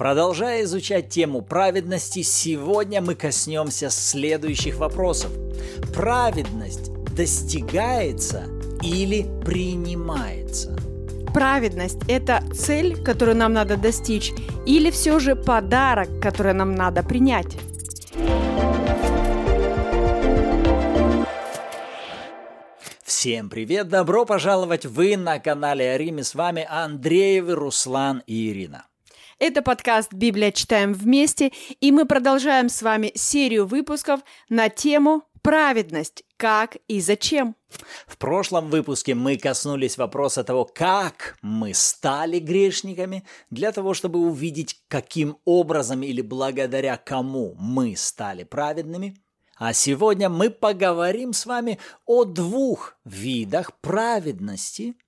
Продолжая изучать тему праведности, сегодня мы коснемся следующих вопросов. Праведность достигается или принимается? Праведность – это цель, которую нам надо достичь, или все же подарок, который нам надо принять? Всем привет! Добро пожаловать! Вы на канале Ариме. С вами Андреевы, Руслан и Ирина. Это подкаст «Библия. Читаем вместе», и мы продолжаем с вами серию выпусков на тему «Праведность. Как и зачем?». В прошлом выпуске мы коснулись вопроса того, как мы стали грешниками, для того, чтобы увидеть, каким образом или благодаря кому мы стали праведными. А сегодня мы поговорим с вами о двух видах праведности –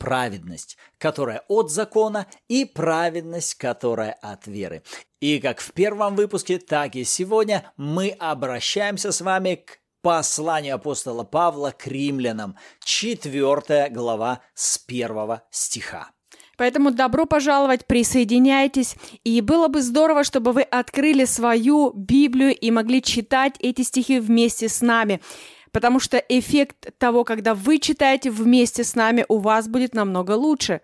праведность, которая от закона, и праведность, которая от веры. И как в первом выпуске, так и сегодня мы обращаемся с вами к посланию апостола Павла к римлянам, 4 глава с 1 стиха. Поэтому добро пожаловать, присоединяйтесь. И было бы здорово, чтобы вы открыли свою Библию и могли читать эти стихи вместе с нами потому что эффект того, когда вы читаете вместе с нами, у вас будет намного лучше.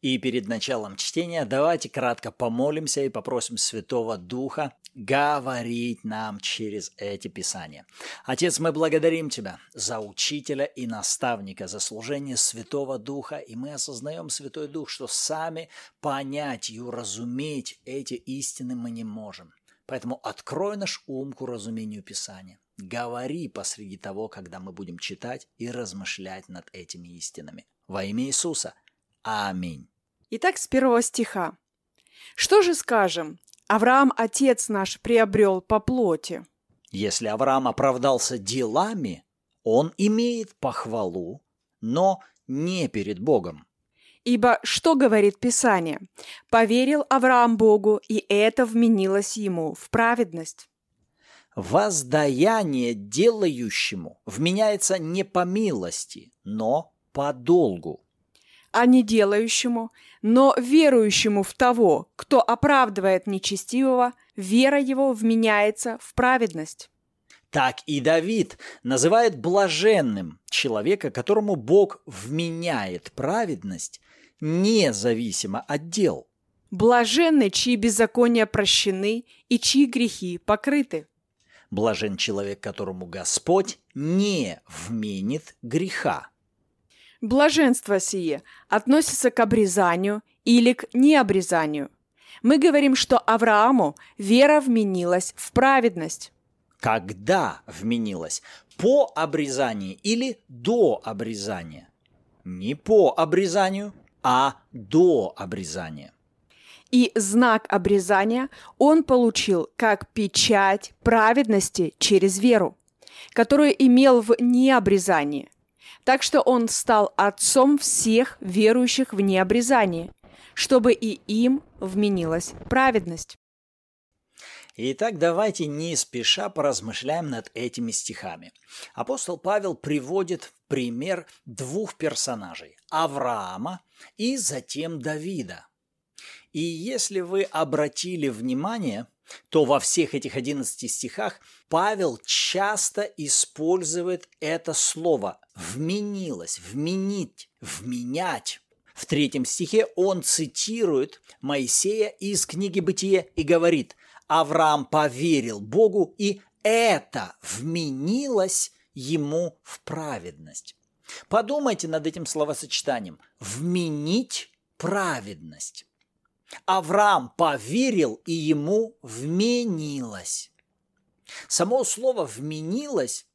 И перед началом чтения давайте кратко помолимся и попросим Святого Духа говорить нам через эти писания. Отец, мы благодарим Тебя за учителя и наставника, за служение Святого Духа, и мы осознаем, Святой Дух, что сами понять и уразуметь эти истины мы не можем. Поэтому открой наш ум к уразумению Писания. Говори посреди того, когда мы будем читать и размышлять над этими истинами. Во имя Иисуса. Аминь. Итак, с первого стиха. Что же скажем? Авраам, отец наш, приобрел по плоти. Если Авраам оправдался делами, он имеет похвалу, но не перед Богом. Ибо что говорит Писание? Поверил Авраам Богу, и это вменилось ему в праведность воздаяние делающему вменяется не по милости, но по долгу. А не делающему, но верующему в того, кто оправдывает нечестивого, вера его вменяется в праведность. Так и Давид называет блаженным человека, которому Бог вменяет праведность, независимо от дел. Блаженны, чьи беззакония прощены и чьи грехи покрыты. Блажен человек, которому Господь не вменит греха. Блаженство сие относится к обрезанию или к необрезанию. Мы говорим, что Аврааму вера вменилась в праведность. Когда вменилась? По обрезанию или до обрезания? Не по обрезанию, а до обрезания и знак обрезания он получил как печать праведности через веру, которую имел в необрезании. Так что он стал отцом всех верующих в необрезании, чтобы и им вменилась праведность. Итак, давайте не спеша поразмышляем над этими стихами. Апостол Павел приводит пример двух персонажей – Авраама и затем Давида. И если вы обратили внимание, то во всех этих 11 стихах Павел часто использует это слово «вменилось», «вменить», «вменять». В третьем стихе он цитирует Моисея из книги «Бытие» и говорит «Авраам поверил Богу, и это вменилось ему в праведность». Подумайте над этим словосочетанием «вменить праведность». Авраам поверил, и ему вменилось. Само слово «вменилось»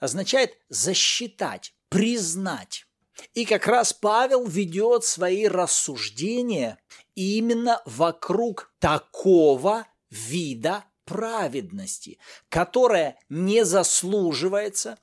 означает засчитать, признать. И как раз Павел ведет свои рассуждения именно вокруг такого вида праведности, которая не заслуживается,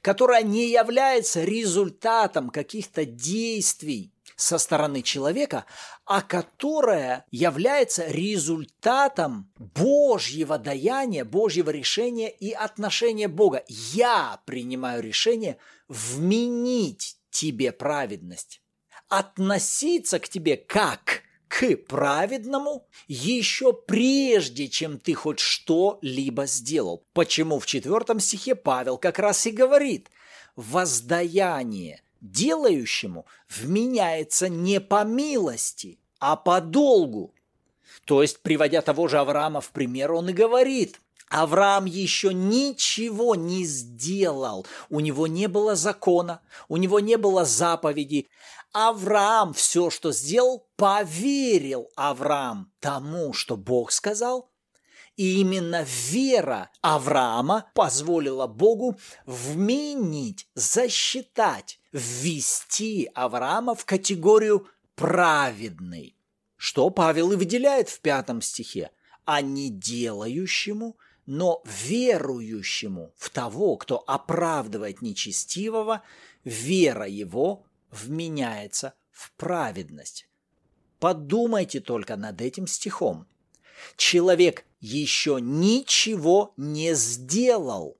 которая не является результатом каких-то действий со стороны человека, а которая является результатом Божьего даяния, Божьего решения и отношения Бога. Я принимаю решение вменить тебе праведность, относиться к тебе как к праведному еще прежде, чем ты хоть что-либо сделал. Почему в четвертом стихе Павел как раз и говорит «воздаяние делающему вменяется не по милости, а по долгу». То есть, приводя того же Авраама в пример, он и говорит – Авраам еще ничего не сделал. У него не было закона, у него не было заповеди. Авраам все, что сделал, поверил Авраам тому, что Бог сказал. И именно вера Авраама позволила Богу вменить, засчитать, ввести Авраама в категорию праведный. Что Павел и выделяет в пятом стихе. А не делающему – но верующему в того, кто оправдывает нечестивого, вера его вменяется в праведность. Подумайте только над этим стихом. Человек еще ничего не сделал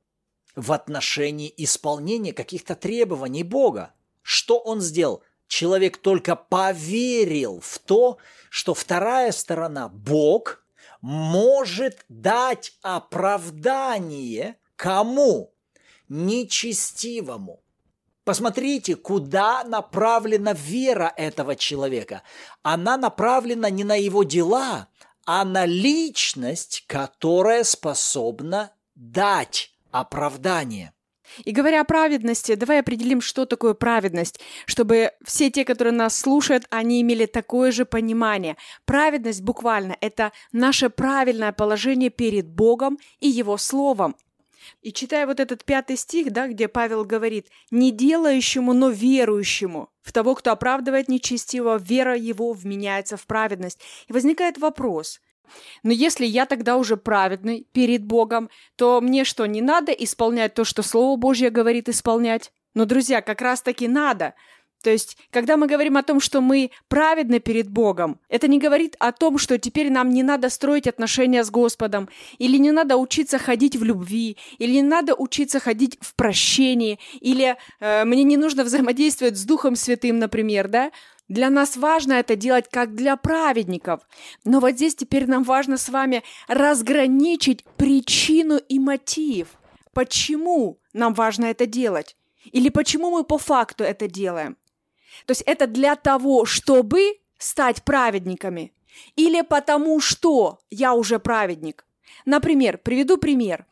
в отношении исполнения каких-то требований Бога. Что он сделал? Человек только поверил в то, что вторая сторона, Бог – может дать оправдание кому? Нечестивому. Посмотрите, куда направлена вера этого человека. Она направлена не на его дела, а на личность, которая способна дать оправдание. И говоря о праведности, давай определим, что такое праведность, чтобы все те, которые нас слушают, они имели такое же понимание. Праведность буквально – это наше правильное положение перед Богом и Его Словом. И читая вот этот пятый стих, да, где Павел говорит, «Не делающему, но верующему, в того, кто оправдывает нечестивого, вера его вменяется в праведность». И возникает вопрос – но если я тогда уже праведный перед Богом, то мне что, не надо исполнять то, что Слово Божье говорит исполнять? Но, друзья, как раз-таки надо. То есть, когда мы говорим о том, что мы праведны перед Богом, это не говорит о том, что теперь нам не надо строить отношения с Господом, или не надо учиться ходить в любви, или не надо учиться ходить в прощении, или э, мне не нужно взаимодействовать с Духом Святым, например, да? Для нас важно это делать как для праведников. Но вот здесь теперь нам важно с вами разграничить причину и мотив. Почему нам важно это делать? Или почему мы по факту это делаем? То есть это для того, чтобы стать праведниками. Или потому что я уже праведник. Например, приведу пример.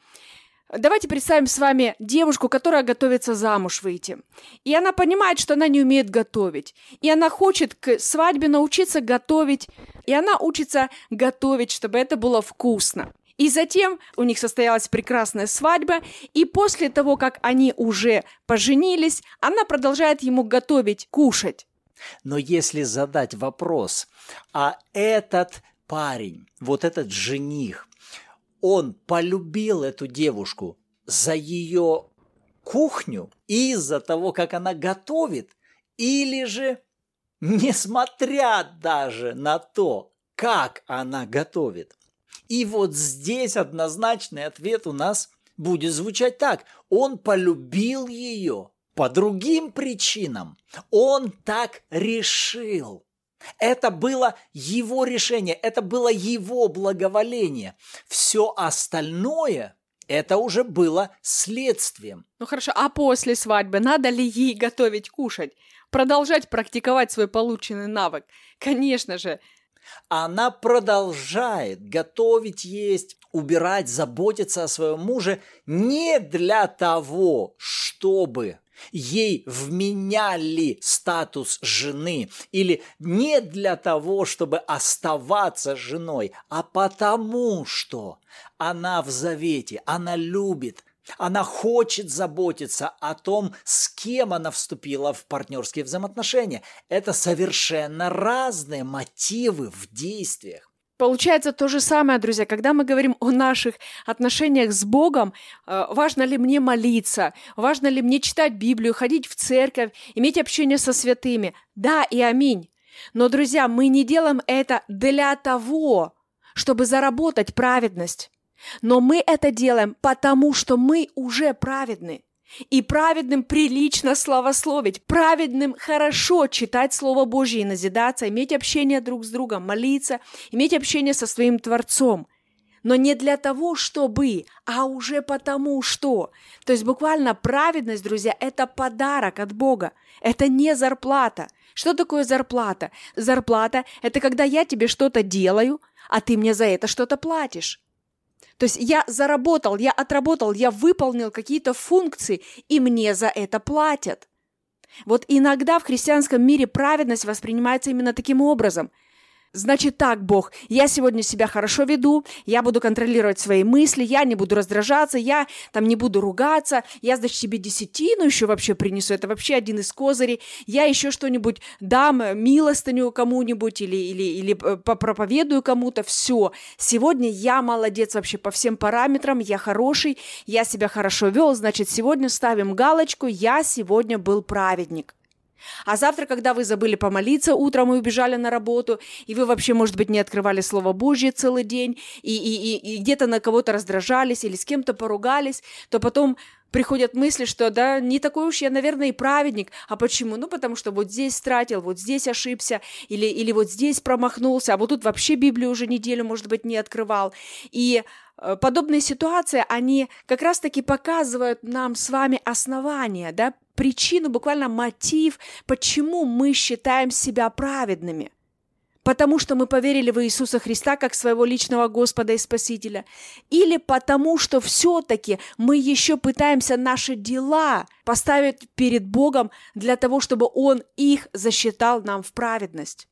Давайте представим с вами девушку, которая готовится замуж выйти. И она понимает, что она не умеет готовить. И она хочет к свадьбе научиться готовить. И она учится готовить, чтобы это было вкусно. И затем у них состоялась прекрасная свадьба, и после того, как они уже поженились, она продолжает ему готовить, кушать. Но если задать вопрос, а этот парень, вот этот жених, он полюбил эту девушку за ее кухню из-за того, как она готовит, или же несмотря даже на то, как она готовит. И вот здесь однозначный ответ у нас будет звучать так. Он полюбил ее по другим причинам. Он так решил. Это было его решение, это было его благоволение. Все остальное это уже было следствием. Ну хорошо, а после свадьбы надо ли ей готовить кушать? Продолжать практиковать свой полученный навык? Конечно же. Она продолжает готовить, есть, убирать, заботиться о своем муже не для того, чтобы ей вменяли статус жены, или не для того, чтобы оставаться женой, а потому что она в завете, она любит, она хочет заботиться о том, с кем она вступила в партнерские взаимоотношения. Это совершенно разные мотивы в действиях. Получается то же самое, друзья, когда мы говорим о наших отношениях с Богом, э, важно ли мне молиться, важно ли мне читать Библию, ходить в церковь, иметь общение со святыми. Да и аминь. Но, друзья, мы не делаем это для того, чтобы заработать праведность. Но мы это делаем, потому что мы уже праведны. И праведным прилично славословить, праведным хорошо читать Слово Божье и назидаться, иметь общение друг с другом, молиться, иметь общение со своим Творцом. Но не для того, чтобы, а уже потому что. То есть буквально праведность, друзья, это подарок от Бога. Это не зарплата. Что такое зарплата? Зарплата – это когда я тебе что-то делаю, а ты мне за это что-то платишь. То есть я заработал, я отработал, я выполнил какие-то функции, и мне за это платят. Вот иногда в христианском мире праведность воспринимается именно таким образом – Значит так, Бог, я сегодня себя хорошо веду, я буду контролировать свои мысли, я не буду раздражаться, я там не буду ругаться, я, значит, себе десятину еще вообще принесу, это вообще один из козырей, я еще что-нибудь дам, э, милостыню кому-нибудь или, или, или э, попроповедую кому-то, все. Сегодня я молодец вообще по всем параметрам, я хороший, я себя хорошо вел, значит, сегодня ставим галочку, я сегодня был праведник. А завтра, когда вы забыли помолиться утром и убежали на работу, и вы вообще, может быть, не открывали Слово Божье целый день, и, и, и, и где-то на кого-то раздражались или с кем-то поругались, то потом приходят мысли, что да, не такой уж я, наверное, и праведник. А почему? Ну, потому что вот здесь стратил, вот здесь ошибся, или, или вот здесь промахнулся, а вот тут вообще Библию уже неделю, может быть, не открывал. И э, подобные ситуации, они как раз-таки показывают нам с вами основания, да, причину, буквально мотив, почему мы считаем себя праведными. Потому что мы поверили в Иисуса Христа как своего личного Господа и Спасителя. Или потому что все-таки мы еще пытаемся наши дела поставить перед Богом для того, чтобы Он их засчитал нам в праведность.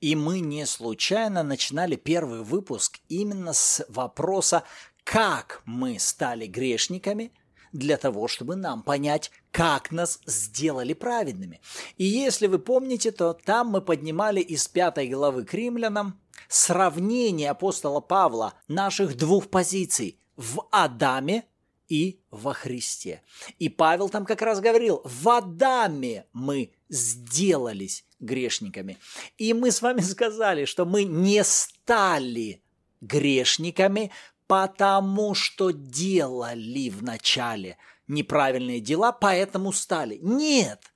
И мы не случайно начинали первый выпуск именно с вопроса, как мы стали грешниками, для того, чтобы нам понять, как нас сделали праведными. И если вы помните, то там мы поднимали из пятой главы к римлянам сравнение апостола Павла наших двух позиций в Адаме и во Христе. И Павел там как раз говорил, в Адаме мы сделались грешниками. И мы с вами сказали, что мы не стали грешниками потому что делали вначале неправильные дела, поэтому стали. Нет,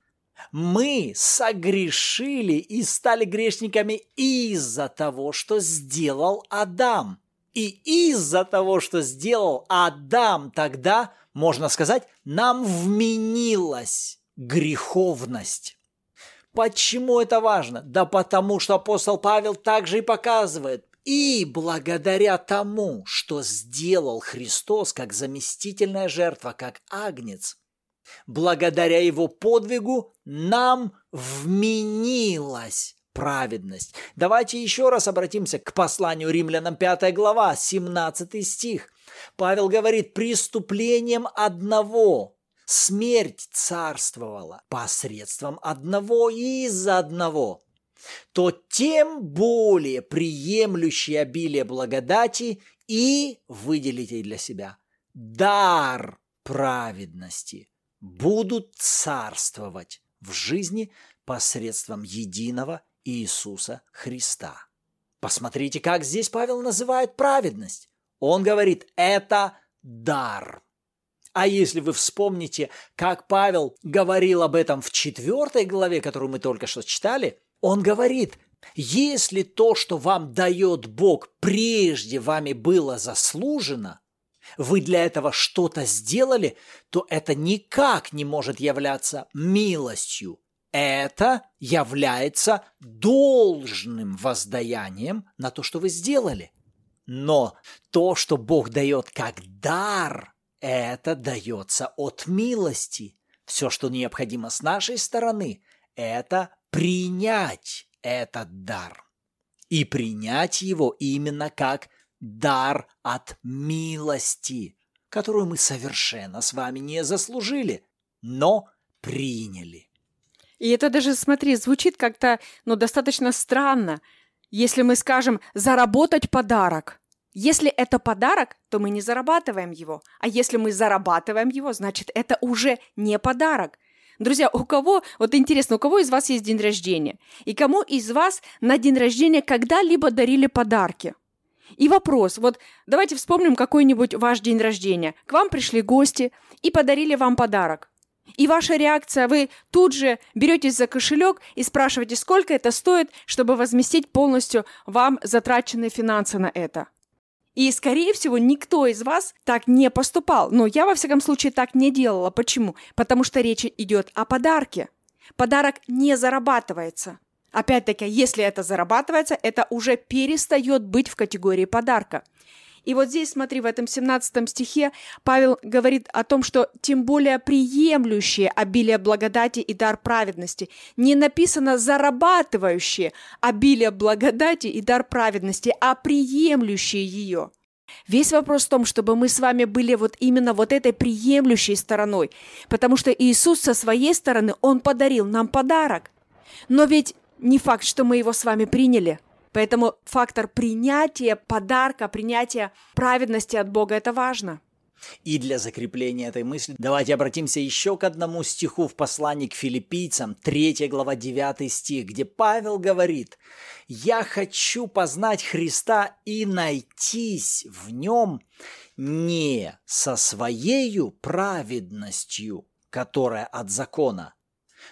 мы согрешили и стали грешниками из-за того, что сделал Адам. И из-за того, что сделал Адам тогда, можно сказать, нам вменилась греховность. Почему это важно? Да потому что апостол Павел также и показывает, и благодаря тому, что сделал Христос как заместительная жертва, как агнец, благодаря его подвигу нам вменилась праведность. Давайте еще раз обратимся к посланию римлянам 5 глава, 17 стих. Павел говорит, преступлением одного смерть царствовала посредством одного и из-за одного – то тем более приемлющие обилие благодати и выделите для себя дар праведности будут царствовать в жизни посредством единого Иисуса Христа. Посмотрите, как здесь Павел называет праведность. Он говорит, это дар. А если вы вспомните, как Павел говорил об этом в четвертой главе, которую мы только что читали, он говорит, если то, что вам дает Бог, прежде вами было заслужено, вы для этого что-то сделали, то это никак не может являться милостью. Это является должным воздаянием на то, что вы сделали. Но то, что Бог дает как дар, это дается от милости. Все, что необходимо с нашей стороны, это принять этот дар. И принять его именно как дар от милости, которую мы совершенно с вами не заслужили, но приняли. И это даже, смотри, звучит как-то, ну, достаточно странно, если мы скажем «заработать подарок». Если это подарок, то мы не зарабатываем его. А если мы зарабатываем его, значит, это уже не подарок. Друзья, у кого, вот интересно, у кого из вас есть день рождения? И кому из вас на день рождения когда-либо дарили подарки? И вопрос, вот давайте вспомним какой-нибудь ваш день рождения. К вам пришли гости и подарили вам подарок. И ваша реакция, вы тут же беретесь за кошелек и спрашиваете, сколько это стоит, чтобы возместить полностью вам затраченные финансы на это. И, скорее всего, никто из вас так не поступал. Но я, во всяком случае, так не делала. Почему? Потому что речь идет о подарке. Подарок не зарабатывается. Опять-таки, если это зарабатывается, это уже перестает быть в категории подарка. И вот здесь, смотри, в этом 17 стихе Павел говорит о том, что тем более приемлющие обилие благодати и дар праведности. Не написано зарабатывающие обилие благодати и дар праведности, а приемлющие ее. Весь вопрос в том, чтобы мы с вами были вот именно вот этой приемлющей стороной, потому что Иисус со своей стороны, Он подарил нам подарок. Но ведь не факт, что мы его с вами приняли. Поэтому фактор принятия подарка, принятия праведности от Бога – это важно. И для закрепления этой мысли давайте обратимся еще к одному стиху в послании к филиппийцам, 3 глава 9 стих, где Павел говорит «Я хочу познать Христа и найтись в нем не со своею праведностью, которая от закона,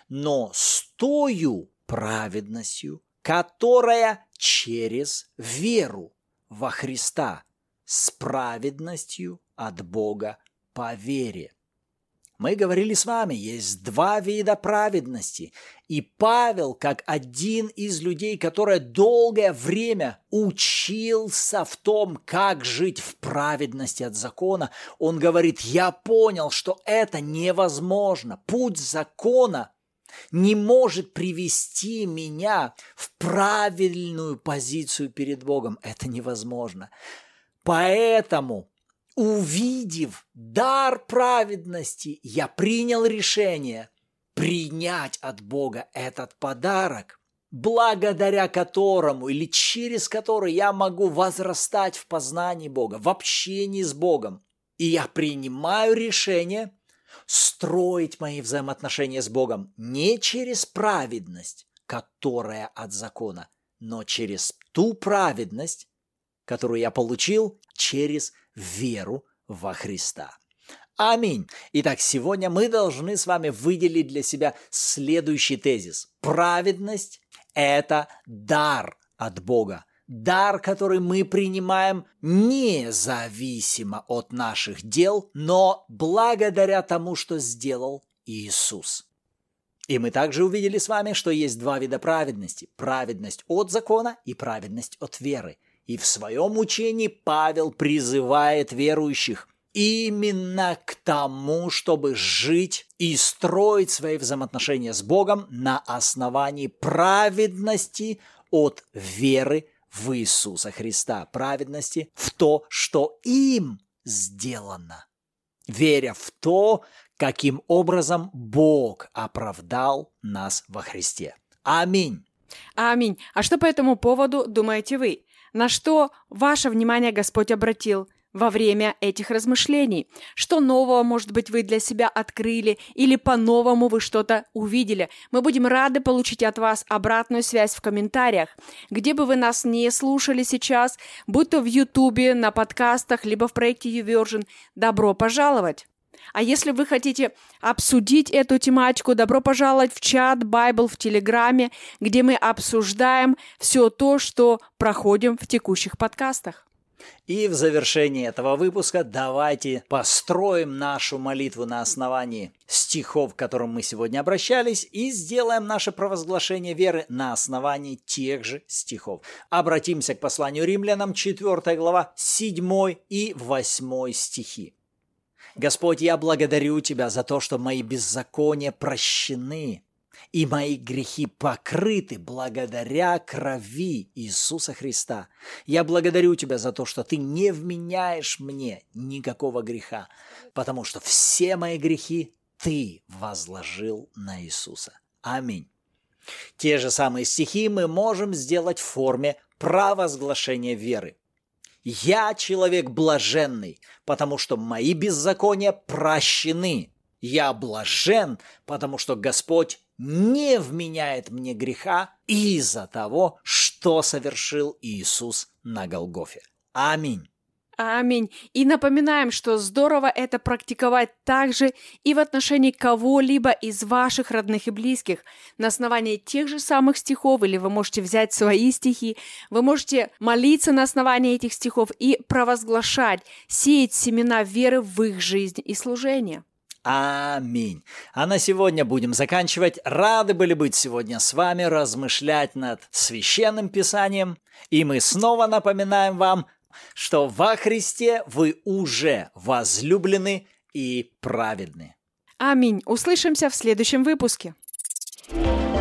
но с тою праведностью, которая через веру во Христа с праведностью от Бога по вере. Мы говорили с вами, есть два вида праведности. И Павел, как один из людей, который долгое время учился в том, как жить в праведности от закона, он говорит, я понял, что это невозможно. Путь закона не может привести меня в правильную позицию перед Богом. Это невозможно. Поэтому, увидев дар праведности, я принял решение принять от Бога этот подарок, благодаря которому или через который я могу возрастать в познании Бога, в общении с Богом. И я принимаю решение – строить мои взаимоотношения с Богом не через праведность, которая от закона, но через ту праведность, которую я получил через веру во Христа. Аминь. Итак, сегодня мы должны с вами выделить для себя следующий тезис. Праведность – это дар от Бога, дар, который мы принимаем независимо от наших дел, но благодаря тому, что сделал Иисус. И мы также увидели с вами, что есть два вида праведности – праведность от закона и праведность от веры. И в своем учении Павел призывает верующих именно к тому, чтобы жить и строить свои взаимоотношения с Богом на основании праведности от веры в Иисуса Христа, праведности в то, что им сделано, веря в то, каким образом Бог оправдал нас во Христе. Аминь. Аминь. А что по этому поводу думаете вы? На что ваше внимание Господь обратил? Во время этих размышлений. Что нового, может быть, вы для себя открыли или по-новому вы что-то увидели. Мы будем рады получить от вас обратную связь в комментариях. Где бы вы нас не слушали сейчас, будь то в Ютубе, на подкастах, либо в проекте YouVersion, добро пожаловать! А если вы хотите обсудить эту тематику, добро пожаловать в чат Bible в Телеграме, где мы обсуждаем все то, что проходим в текущих подкастах. И в завершении этого выпуска давайте построим нашу молитву на основании стихов, к которым мы сегодня обращались, и сделаем наше провозглашение веры на основании тех же стихов. Обратимся к посланию римлянам, 4 глава, 7 и 8 стихи. Господь, я благодарю Тебя за то, что мои беззакония прощены, и мои грехи покрыты благодаря крови Иисуса Христа. Я благодарю Тебя за то, что Ты не вменяешь мне никакого греха, потому что все мои грехи Ты возложил на Иисуса. Аминь. Те же самые стихи мы можем сделать в форме провозглашения веры. Я человек блаженный, потому что мои беззакония прощены. Я блажен, потому что Господь не вменяет мне греха из-за того, что совершил Иисус на Голгофе. Аминь. Аминь. И напоминаем, что здорово это практиковать также и в отношении кого-либо из ваших родных и близких. На основании тех же самых стихов, или вы можете взять свои стихи, вы можете молиться на основании этих стихов и провозглашать, сеять семена веры в их жизнь и служение. Аминь. А на сегодня будем заканчивать. Рады были быть сегодня с вами, размышлять над священным писанием. И мы снова напоминаем вам, что во Христе вы уже возлюблены и праведны. Аминь. Услышимся в следующем выпуске. thank you